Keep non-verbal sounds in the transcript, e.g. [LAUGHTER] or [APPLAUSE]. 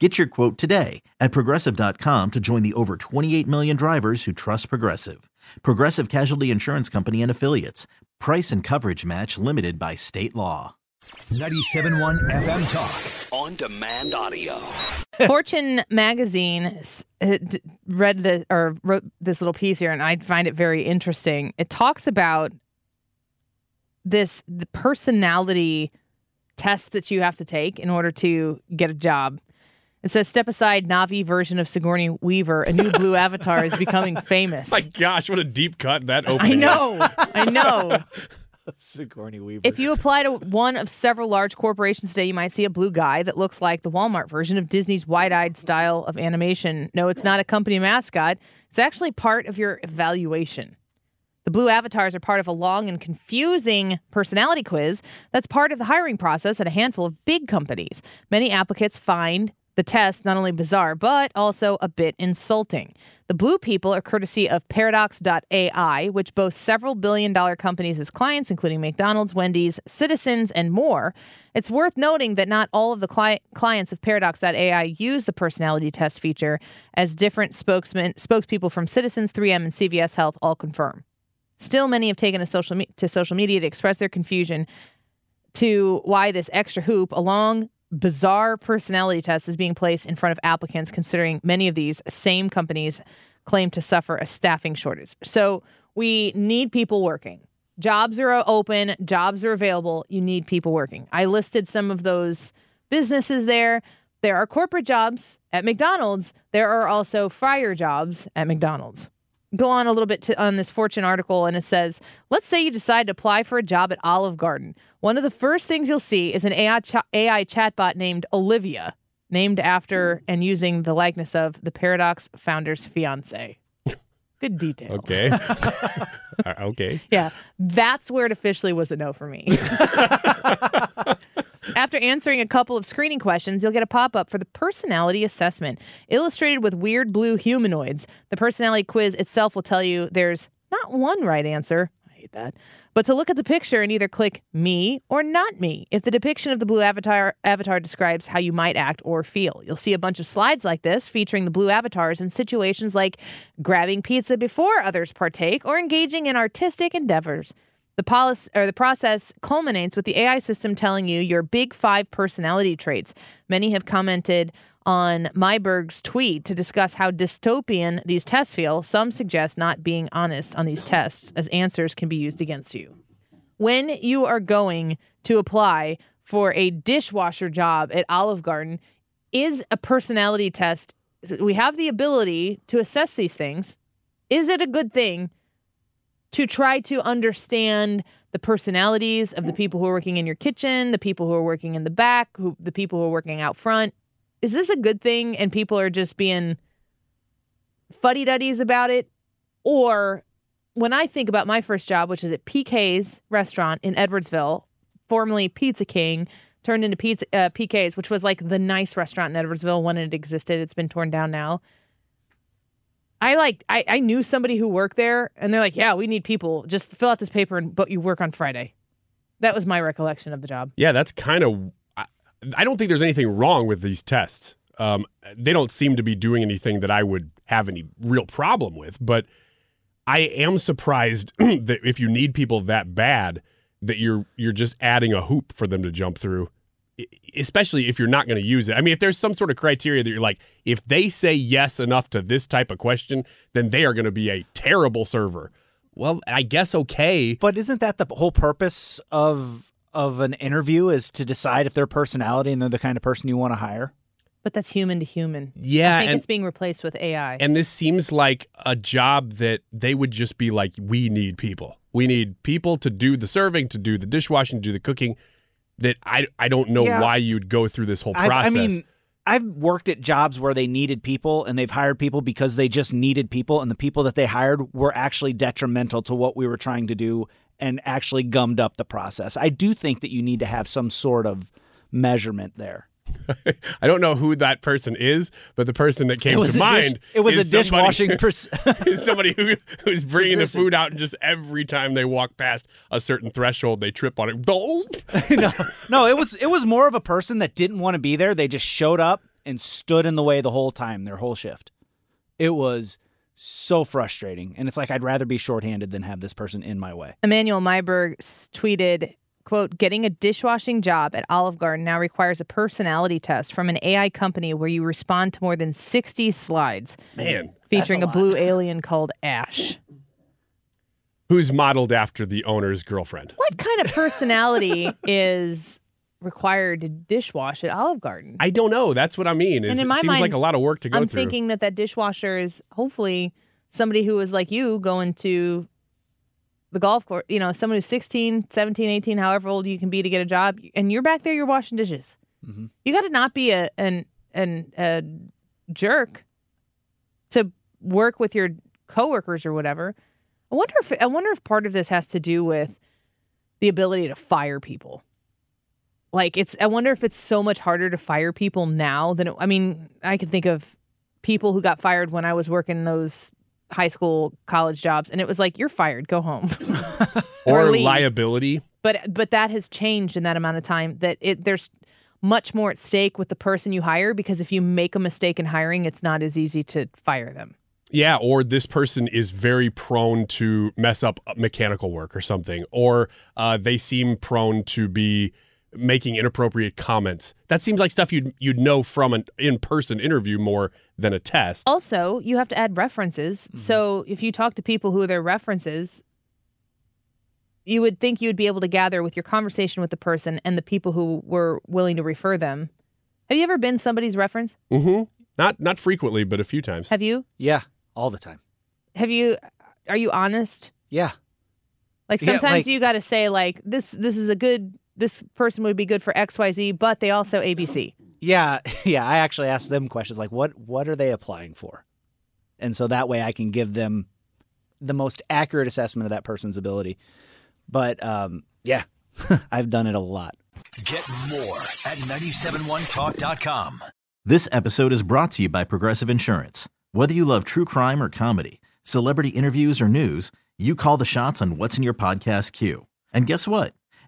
Get your quote today at progressive.com to join the over 28 million drivers who trust Progressive. Progressive Casualty Insurance Company and Affiliates. Price and coverage match limited by state law. 97.1 FM Talk. On demand audio. [LAUGHS] Fortune magazine uh, read the or wrote this little piece here and I find it very interesting. It talks about this the personality test that you have to take in order to get a job. It says, "Step aside, Na'vi version of Sigourney Weaver. A new blue avatar is becoming [LAUGHS] famous." My gosh, what a deep cut that opening! I know, I know. [LAUGHS] Sigourney Weaver. If you apply to one of several large corporations today, you might see a blue guy that looks like the Walmart version of Disney's wide-eyed style of animation. No, it's not a company mascot. It's actually part of your evaluation. The blue avatars are part of a long and confusing personality quiz that's part of the hiring process at a handful of big companies. Many applicants find the test not only bizarre, but also a bit insulting. The blue people are courtesy of Paradox.ai, which boasts several billion dollar companies as clients, including McDonald's, Wendy's, Citizens, and more. It's worth noting that not all of the cli- clients of Paradox.ai use the personality test feature, as different spokesmen, spokespeople from Citizens, 3M, and CVS Health all confirm. Still, many have taken social, me- to social media to express their confusion to why this extra hoop, along bizarre personality test is being placed in front of applicants, considering many of these same companies claim to suffer a staffing shortage. So we need people working. Jobs are open, jobs are available. You need people working. I listed some of those businesses there. There are corporate jobs at McDonald's. There are also fryer jobs at McDonald's go on a little bit to, on this Fortune article, and it says, let's say you decide to apply for a job at Olive Garden. One of the first things you'll see is an AI, ch- AI chatbot named Olivia, named after and using the likeness of the Paradox founder's fiance. Good detail. Okay. [LAUGHS] uh, okay. Yeah, that's where it officially was a no for me. [LAUGHS] After answering a couple of screening questions, you'll get a pop up for the personality assessment, illustrated with weird blue humanoids. The personality quiz itself will tell you there's not one right answer. I hate that. But to look at the picture and either click me or not me if the depiction of the blue avatar avatar describes how you might act or feel. You'll see a bunch of slides like this featuring the blue avatars in situations like grabbing pizza before others partake or engaging in artistic endeavors. The policy or the process culminates with the AI system telling you your big five personality traits. Many have commented on Maiberg's tweet to discuss how dystopian these tests feel. Some suggest not being honest on these tests, as answers can be used against you. When you are going to apply for a dishwasher job at Olive Garden, is a personality test. We have the ability to assess these things. Is it a good thing? To try to understand the personalities of the people who are working in your kitchen, the people who are working in the back, who the people who are working out front. Is this a good thing and people are just being fuddy duddies about it? Or when I think about my first job, which is at PK's restaurant in Edwardsville, formerly Pizza King, turned into Pizza uh, PK's, which was like the nice restaurant in Edwardsville when it existed. It's been torn down now. I like I, I knew somebody who worked there and they're like, Yeah, we need people. Just fill out this paper and but you work on Friday. That was my recollection of the job. Yeah, that's kind of I, I don't think there's anything wrong with these tests. Um, they don't seem to be doing anything that I would have any real problem with, but I am surprised [CLEARS THROAT] that if you need people that bad, that you're you're just adding a hoop for them to jump through. Especially if you're not going to use it. I mean, if there's some sort of criteria that you're like, if they say yes enough to this type of question, then they are going to be a terrible server. Well, I guess okay. But isn't that the whole purpose of of an interview is to decide if their personality and they're the kind of person you want to hire? But that's human to human. Yeah, I think and- it's being replaced with AI. And this seems like a job that they would just be like, we need people. We need people to do the serving, to do the dishwashing, to do the cooking. That I I don't know Yeah. why you'd go through this whole I, process. I mean, I've worked at jobs where they needed people and they've hired people because they just needed people, and the people that they hired were actually detrimental to what we were trying to do and actually gummed up the process. I do think that you need to have some sort of measurement there. [LAUGHS] I don't know who that person is, but the person that came to a dish- mind. it was a is somebody- dishwashing [LAUGHS] person. [LAUGHS] is somebody who who's bringing the food out and just every time they walk past a certain threshold, they trip on it. No, no, it was it was more of a person that didn't want to be there. They just showed up and stood in the way the whole time, their whole shift. It was so frustrating, and it's like I'd rather be shorthanded than have this person in my way. Emanuel Maiberg s- tweeted, quote, getting a dishwashing job at Olive Garden now requires a personality test from an AI company where you respond to more than 60 slides Man, featuring a, blue alien called Ash. who's modeled after the owner's girlfriend? What kind of personality is required to dishwash at Olive Garden? I don't know. That's what I mean. Is And in it seems mind, like a lot of work to go through. I'm thinking that that dishwasher is hopefully somebody who is like you going to the golf course, you know, someone who's 16, 17, 18, however old you can be to get a job, and you're back there, you're washing dishes. Mm-hmm. You got to not be a an an a jerk to work with your coworkers or whatever. I wonder if I wonder if part of this has to do with the ability to fire people. Like it's I wonder if it's so much harder to fire people now than it, I mean, I can think of people who got fired when I was working those high school college jobs and it was like you're fired, go home. [LAUGHS] or or liability. but but that has changed in that amount of time that it there's much more at stake with the person you hire because if you make a mistake in hiring, it's not as easy to fire them. Yeah, or this person is very prone to mess up mechanical work or something, or uh, they seem prone to be making inappropriate comments. That seems like stuff you'd you'd know from an in-person interview more than a test. Also, you have to add references. So if you talk to people who are their references, you would think you would be able to gather with your conversation with the person and the people who were willing to refer them. Have you ever been somebody's reference? Mm-hmm. Not not frequently, but a few times. Have you? Yeah, all the time. Have you? Are you honest? Yeah. Like Yeah, sometimes like- you got to say like this. This is a good. This person would be good for X Y Z, but they also ABC. Yeah, [LAUGHS] yeah. I actually ask them questions like, "What what are they applying for?" And so that way I can give them the most accurate assessment of that person's ability. But um, yeah, [LAUGHS] I've done it a lot. Get more at 971talk.com. This episode is brought to you by Progressive Insurance. Whether you love true crime or comedy, celebrity interviews or news, you call the shots on what's in your podcast queue. And guess what?